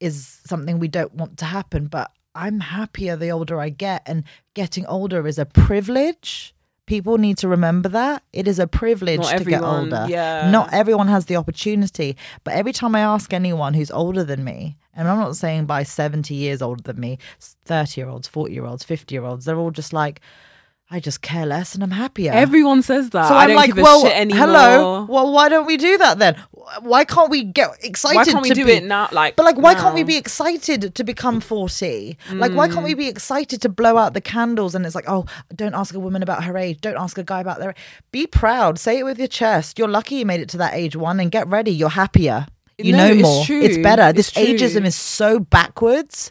is something we don't want to happen. But I'm happier the older I get, and getting older is a privilege. People need to remember that it is a privilege Not to get older. yeah. Not everyone has the opportunity. But every time I ask anyone who's older than me, and I'm not saying by 70 years older than me, 30 year olds, 40 year olds, 50 year olds, they're all just like, I just care less and I'm happier. Everyone says that. so I I'm don't like, give a well, shit anymore. hello. Well, why don't we do that then? Why can't we get excited? Why can't we to do be, it now? Like, But like, why can't we be excited to become 40? Like, why can't we Mm. be excited to blow out the candles? And it's like, oh, don't ask a woman about her age. Don't ask a guy about their Be proud. Say it with your chest. You're lucky you made it to that age one and get ready. You're happier. You No, know it's more. true. It's better. This true. ageism is so backwards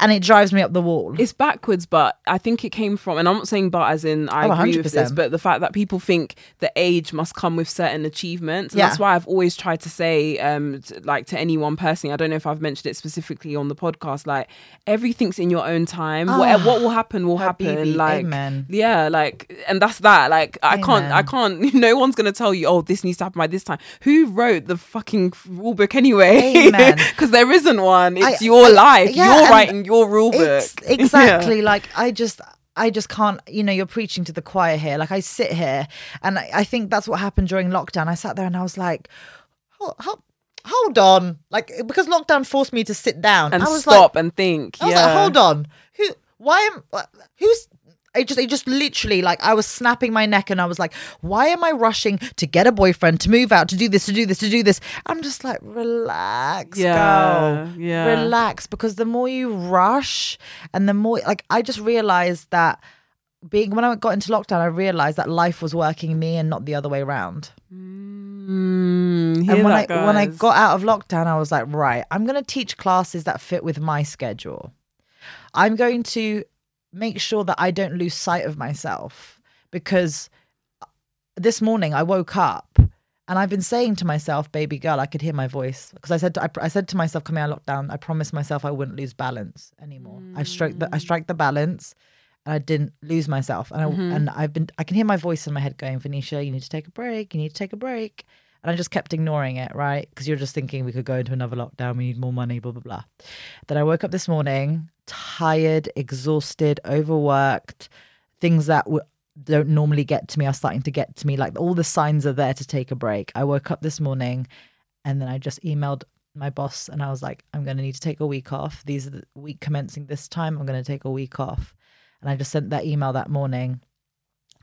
and it drives me up the wall. it's backwards, but I think it came from, and I'm not saying but as in I Oh, agree with this, but the fact that people think the age must come with certain achievements. And Yeah. That's why I've always tried to say, um, t- like to anyone personally, I don't know if I've mentioned it specifically on the podcast, like everything's in your own time. what, Ah, what will happen will happen. Habibi, Like, amen. yeah, like, and that's that. Like, I can't, I can't, no one's going to tell you, oh, this needs to happen by this time. Who wrote the fucking rule book anyway? Because there isn't one. It's I- your life. yeah, You're and your rule book. It's exactly like I just I just can't, you know, you're preaching to the choir here. Like I sit here and I, I think that's what happened during lockdown. I sat there and I was like, how hold on, like because lockdown forced me to sit down and I was stop like, and think. I was yeah. like, hold on, who? Why am? Who's? I just, it just literally like I was snapping my neck and I was like, why am I rushing to get a boyfriend, to move out, to do this, to do this, to do this? I'm just like, relax, Yeah, girl. yeah. Relax. Because the more you rush and the more, like, I just realized that being, when I got into lockdown, I realized that life was working me and not the other way around. Mm, and when I that, when I got out of lockdown, I was like, right, I'm going to teach classes that fit with my schedule. I'm going to make sure that I don't lose sight of myself because this morning I woke up and I've been saying to myself, baby girl, I could hear my voice because I said to, I, I said to myself coming out of lockdown, I promised myself I wouldn't lose balance anymore. I strike the I mm. strike the balance. And I didn't lose myself, and I, mm-hmm. and I've been. I can hear my voice in my head going, "Vnisha, you need to take a break. You need to take a break." And I just kept ignoring it, right? Because you're just thinking we could go into another lockdown. We need more money, blah blah blah. Then I woke up this morning, tired, exhausted, overworked. Things that don't normally get to me are starting to get to me. Like all the signs are there to take a break. I woke up this morning, and then I just emailed my boss, and I was like, "I'm going to need to take a week off. These are the week commencing this time. I'm going to take a week off." And I just sent that email that morning,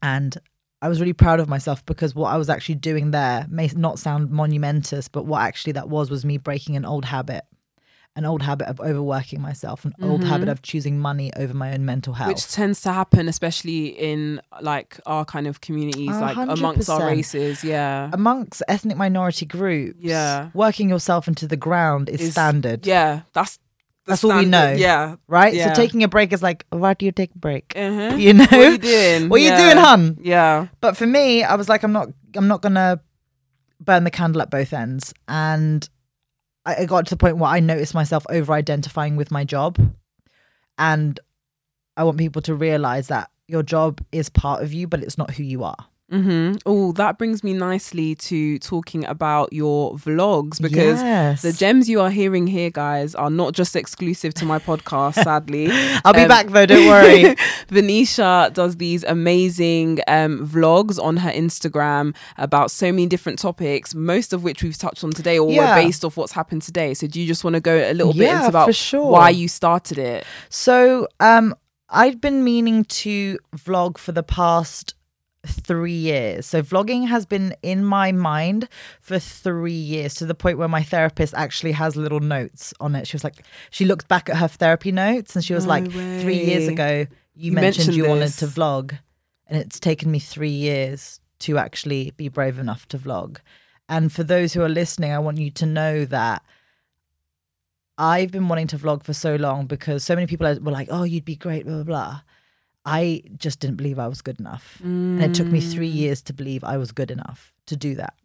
and I was really proud of myself because what I was actually doing there may not sound monumentous, but what actually that was was me breaking an old habit, an old habit of overworking myself, an old habit mm-hmm. of choosing money over my own mental health. which tends to happen especially in like our kind of communities A like hundred amongst our races yeah Amongst ethnic minority groups, Yeah. working yourself into the ground is, Is- standard, yeah that's That's all we know. yeah right? Yeah. So taking a break is like, why do you take a break? Mhm. You know, what are you doing What are you doing, hun? yeah But for me, I was like, I'm not, I'm not gonna burn the candle at both ends. And I I got to the point where I noticed myself over identifying with my job. And I want people to realize that your job is part of you, but it's not who you are. Hmm oh that brings me nicely to talking about your vlogs because Yes. the gems you are hearing here guys are not just exclusive to my podcast sadly I'll be Um, back though, don't worry. Vnisha does these amazing um, vlogs on her Instagram about so many different topics, most of which we've touched on today or Yeah. were based off what's happened today. So, do you just want to go a little bit Yeah, into about sure. why you started it? So, um, I've been meaning to vlog for the past three years. So, vlogging has been in my mind for three years to the point where my therapist actually has little notes on it. She was like, she looked back at her therapy notes and she was No like, three years ago, you, You mentioned, mentioned you wanted to vlog. And it's taken me three years to actually be brave enough to vlog. And for those who are listening, I want you to know that I've been wanting to vlog for so long because so many people were like, oh, you'd be great, blah, blah, blah. I just didn't believe I was good enough. And it took me three years to believe I was good enough to do that.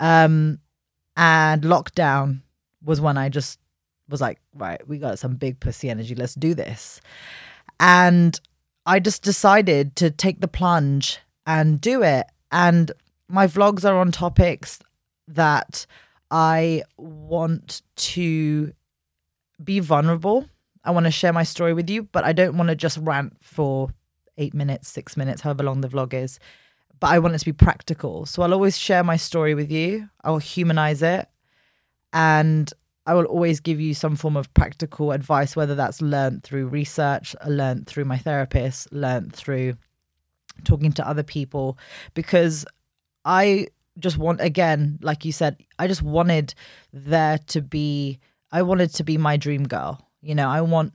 Um, and lockdown was when I just was like, right, we got some big pussy energy. Let's do this. And I just decided to take the plunge and do it. And my vlogs are on topics that I want to be vulnerable. I want to share my story with you, but I don't want to just rant for eight minutes, six minutes, however long the vlog is. But I want it to be practical. So I'll always share my story with you. I'll humanize it. And I will always give you some form of practical advice, whether that's learned through research, learned through my therapist, learned through talking to other people, because I just want, again, like you said, I just wanted there to be, I wanted to be my dream girl. You know, I want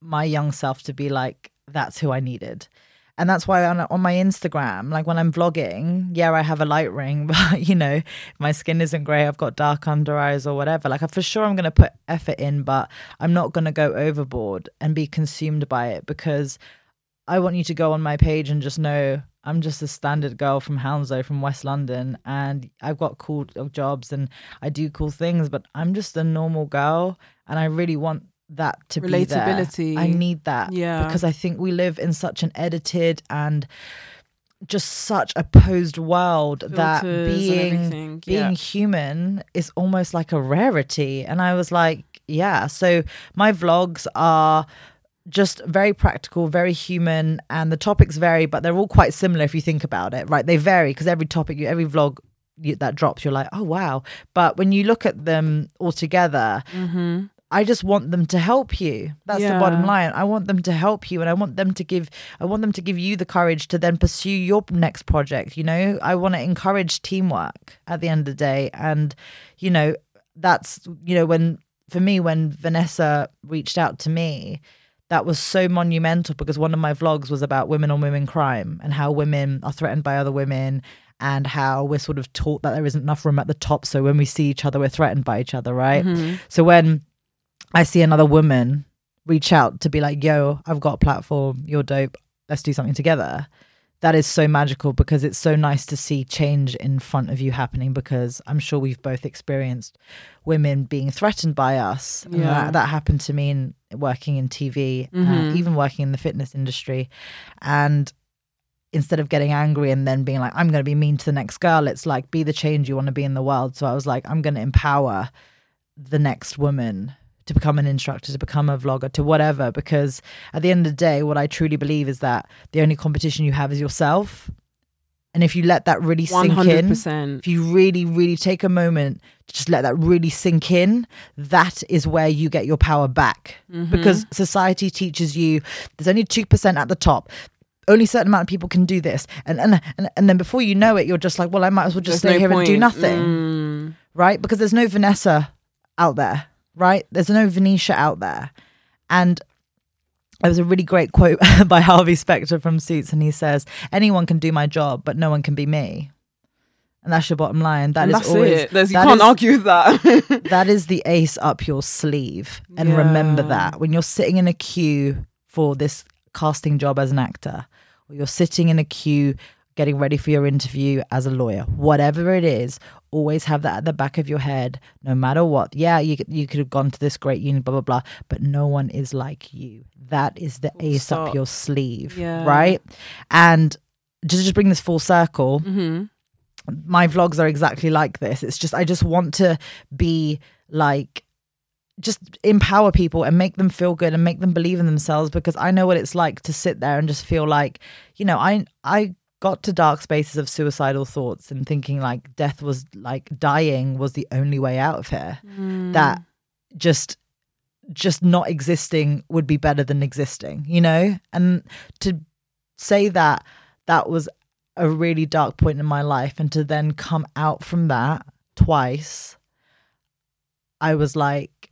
my young self to be like, that's who I needed. And that's why on, on my Instagram, like when I'm vlogging, yeah, I have a light ring, but you know, my skin isn't grey, I've got dark under eyes or whatever. Like, for sure, I'm going to put effort in, but I'm not going to go overboard and be consumed by it because I want you to go on my page and just know I'm just a standard girl from Hounslow, from West London, and I've got cool jobs and I do cool things, but I'm just a normal girl, and I really want that to be there. Relatability. I need that, Yeah. because I think we live in such an edited and just such a posed world that Filters and being everything, being human is almost like a rarity. And I was like, yeah. So my vlogs are just very practical, very human, and the topics vary, but they're all quite similar if you think about it, right? They vary because every topic, every vlog you, that drops, you're like, oh wow. But when you look at them all together, Mm-hmm. I just want them to help you. That's the bottom line. I want them to help you and I want them to give I want them to give you the courage to then pursue your next project, you know? I want to encourage teamwork at the end of the day and you know, that's you know when for me when Vanessa reached out to me, that was so monumental because one of my vlogs was about women on women crime and how women are threatened by other women and how we're sort of taught that there isn't enough room at the top so when we see each other we're threatened by each other, right? Mm-hmm. So when I see another woman reach out to be like, yo, I've got a platform, you're dope, let's do something together. That is so magical because it's so nice to see change in front of you happening because I'm sure we've both experienced women being threatened by us. Yeah. that, that happened to me in working in TV, uh, Mhm. even working in the fitness industry. And instead of getting angry and then being like, I'm going to be mean to the next girl, it's like, be the change you want to be in the world. So I was like, I'm going to empower the next woman to become an instructor, to become a vlogger, to whatever. Because at the end of the day, what I truly believe is that the only competition you have is yourself. And if you let that really One sink hundred in, if you really, really take a moment to just let that really sink in, that is where you get your power back. Mm-hmm. Because society teaches you there's only 2% at the top. Only a certain amount of people can do this. And, and and and then before you know it, you're just like, well, I might as well just stay here and do nothing Mm. right? Because there's no Vanessa out there, right? There's no Vnisha out there. And there was a really great quote by Harvey Specter from Suits, and he says, Anyone can do my job, but no one can be me. And that's your bottom line. That is that's always it. There's, you can't is- argue with that. that is the ace up your sleeve. And remember that when you're sitting in a queue for this casting job as an actor, or you're sitting in a queue getting ready for your interview as a lawyer, whatever it is, always have that at the back of your head, no matter what. Yeah, you you could have gone to this great uni, blah blah blah, but no one is like you. That is the ace up your sleeve, Yeah. right? And to just bring this full circle, hmm my vlogs are exactly like this. It's just I just want to be like just empower people and make them feel good and make them believe in themselves because I know what it's like to sit there and just feel like, you know, I I got to dark spaces of suicidal thoughts and thinking like death was like dying was the only way out of here. Mm. That just just not existing would be better than existing, you know? And to say that that was a really dark point in my life and to then come out from that twice I was like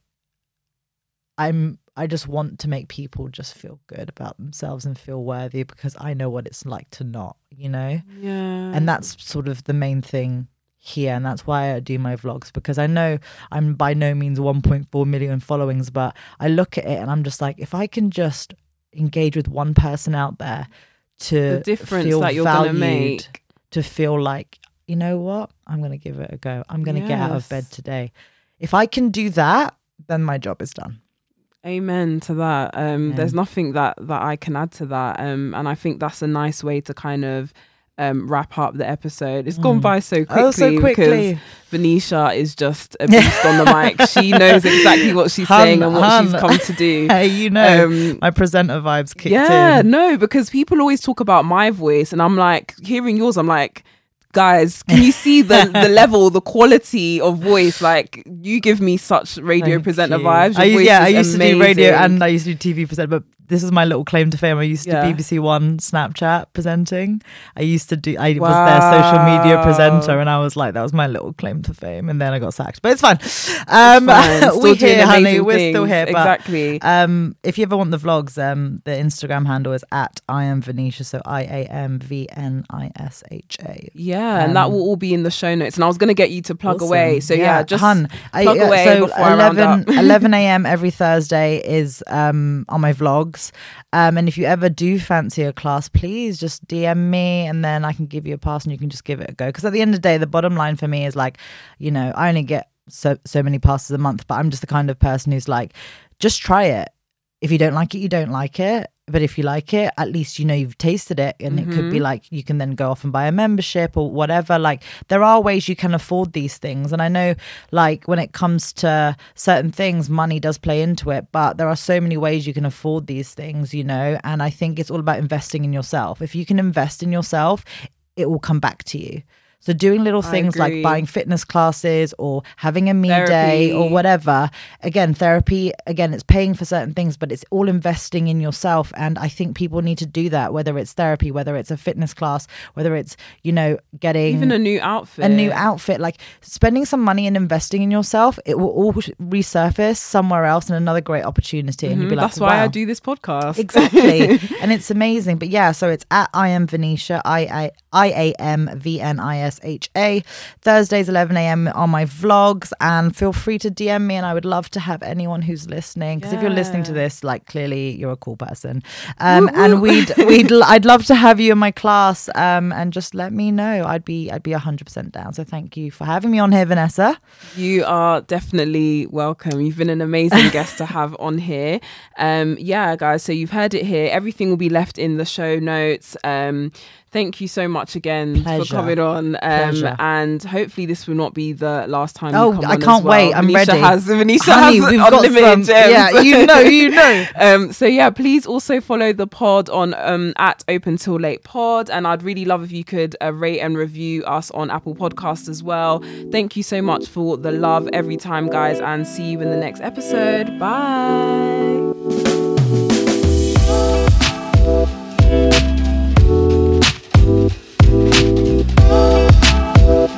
I'm I just want to make people just feel good about themselves and feel worthy because I know what it's like to not, you know? Yeah. and that's sort of the main thing here and that's why I do my vlogs because I know I'm by no means 1.4 million followings but I look at it and I'm just like if I can just engage with one person out there to the difference feel that you're valued, gonna make. to feel like you know what I'm going to give it a go I'm going to get out of bed today if I can do that then my job is done Amen to that. Um, Yeah. There's nothing that that I can add to that. Um, and I think that's a nice way to kind of um wrap up the episode. It's gone Mm. by so quickly, oh so quickly because Vnisha is just a beast on the mic. She knows exactly what she's Hun, saying and what she's hun. come to do. hey you know Um, my presenter vibes kicked yeah, in no, because people always talk about my voice, and I'm like hearing yours. I'm like, guys, can you see the the level, the quality of voice? Like you give me such radio Thank presenter you. vibes. Your I, voice yeah, I used to do radio and I used to do TV present, but this is my little claim to fame. I used to Yeah. BBC One Snapchat presenting. I used to do. I was their social media presenter, and I was like, that was my little claim to fame. And then I got sacked, but it's fine. Um, Fine, we're here, honey. We're still here. But exactly. um, if you ever want the vlogs, um, the Instagram handle is at I am Vnisha. So I A M V N I S H A. Yeah, and that Um, will all be in the show notes. And I was going to get you to plug Awesome. away. So yeah, just hun, plug yeah, away so before I round 11, up. 11 a.m. every Thursday is um, on my vlogs. Um, and if you ever do fancy a class, please just DM me and then I can give you a pass and you can just give it a go. Because at the end of the day, the bottom line for me is like, you know, I only get so so many passes a month, but I'm just the kind of person who's like, just try it. If you don't like it, you don't like it. But if you like it, at least you know you've tasted it, and it could be Mm-hmm. like you can then go off and buy a membership or whatever. Like there are ways you can afford these things, and I know like when it comes to certain things, money does play into it. But there are so many ways you can afford these things, you know. And I think it's all about investing in yourself. If you can invest in yourself, it will come back to you. So doing little things like buying fitness classes or having a me day or whatever. Again, therapy, again, it's paying for certain things, but it's all investing in yourself. And I think people need to do that, whether it's therapy, whether it's a fitness class, whether it's, you know, getting Even a new outfit. a new outfit like spending some money and investing in yourself it will all resurface somewhere else and another great opportunity and you'll be mm-hmm. like That's why I do this podcast. exactly and it's amazing but yeah so it's at i am vnisha i i a m v n i s h a thursdays 11 a.m on my vlogs and feel free to dm me and i would love to have anyone who's listening because if you're listening to this like clearly you're a cool person um and we'd we'd i'd love to have you in my class um and just let me know i'd be i'd be 100% down so thank you for having me on here vanessa You are definitely welcome. You've been an amazing guest to have on here. Um, yeah, guys. So you've heard it here. Everything will be left in the show notes. Um, thank you so much again Pleasure. for coming on. Um, and hopefully this will not be the last time. Oh, you come I on can't well. wait. I'm Vnisha ready. Has, Honey, has we've got unlimited some- gems. yeah, you know, you know. um, so yeah, please also follow the pod on um, at Open Till Late Pod, and I'd really love if you could uh, rate and review us on Apple Podcasts as well. Thank you so much for the love every time, guys, and see you in the next episode. Bye.